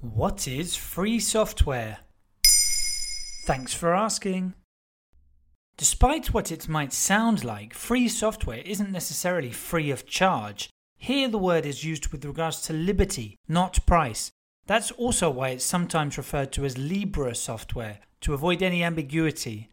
What is free software? Thanks for asking. Despite what it might sound like, free software isn't necessarily free of charge. Here, the word is used with regards to liberty, not price. That's also why it's sometimes referred to as Libre software, to avoid any ambiguity.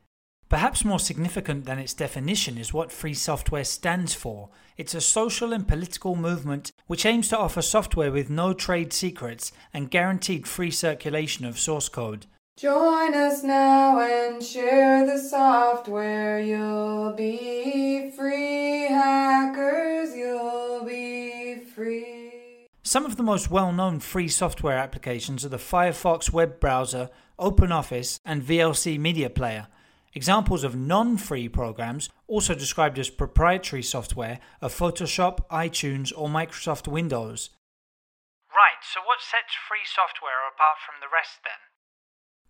Perhaps more significant than its definition is what free software stands for. It's a social and political movement which aims to offer software with no trade secrets and guaranteed free circulation of source code. Join us now and share the software. You'll be free, hackers. You'll be free. Some of the most well known free software applications are the Firefox web browser, OpenOffice, and VLC Media Player. Examples of non free programs, also described as proprietary software, are Photoshop, iTunes, or Microsoft Windows. Right, so what sets free software apart from the rest then?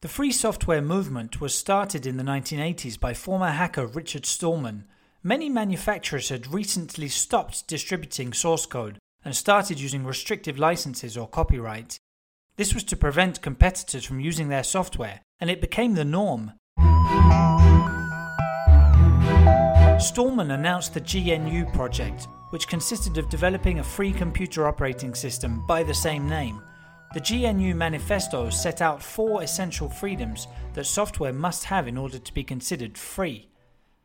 The free software movement was started in the 1980s by former hacker Richard Stallman. Many manufacturers had recently stopped distributing source code and started using restrictive licenses or copyright. This was to prevent competitors from using their software, and it became the norm. Stallman announced the GNU project, which consisted of developing a free computer operating system by the same name. The GNU Manifesto set out four essential freedoms that software must have in order to be considered free.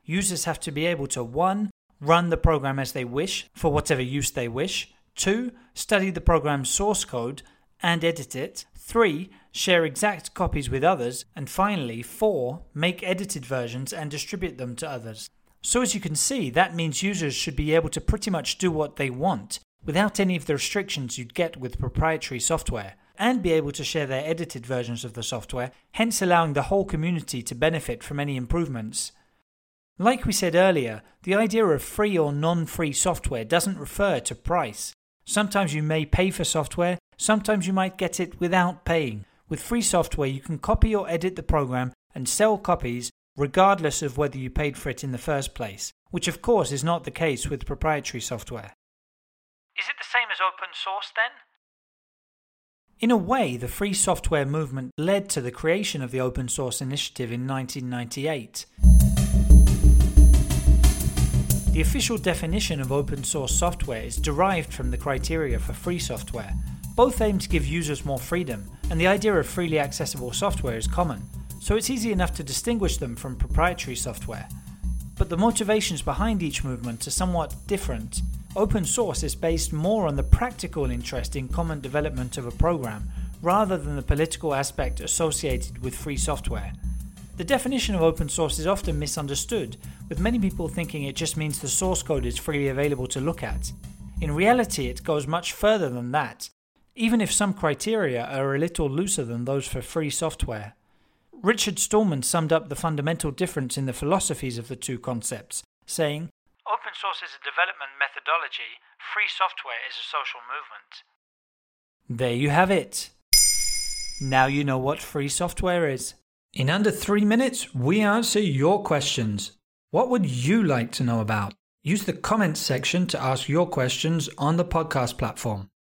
Users have to be able to 1. Run the program as they wish, for whatever use they wish. 2. Study the program's source code and edit it. 3. Share exact copies with others. And finally, 4. Make edited versions and distribute them to others. So, as you can see, that means users should be able to pretty much do what they want without any of the restrictions you'd get with proprietary software, and be able to share their edited versions of the software, hence allowing the whole community to benefit from any improvements. Like we said earlier, the idea of free or non free software doesn't refer to price. Sometimes you may pay for software, sometimes you might get it without paying. With free software, you can copy or edit the program and sell copies regardless of whether you paid for it in the first place, which of course is not the case with proprietary software. Is it the same as open source then? In a way, the free software movement led to the creation of the open source initiative in 1998. The official definition of open source software is derived from the criteria for free software. Both aim to give users more freedom, and the idea of freely accessible software is common, so it's easy enough to distinguish them from proprietary software. But the motivations behind each movement are somewhat different. Open source is based more on the practical interest in common development of a program rather than the political aspect associated with free software. The definition of open source is often misunderstood, with many people thinking it just means the source code is freely available to look at. In reality, it goes much further than that, even if some criteria are a little looser than those for free software. Richard Stallman summed up the fundamental difference in the philosophies of the two concepts, saying, Open source is a development methodology, free software is a social movement. There you have it. Now you know what free software is. In under three minutes, we answer your questions. What would you like to know about? Use the comments section to ask your questions on the podcast platform.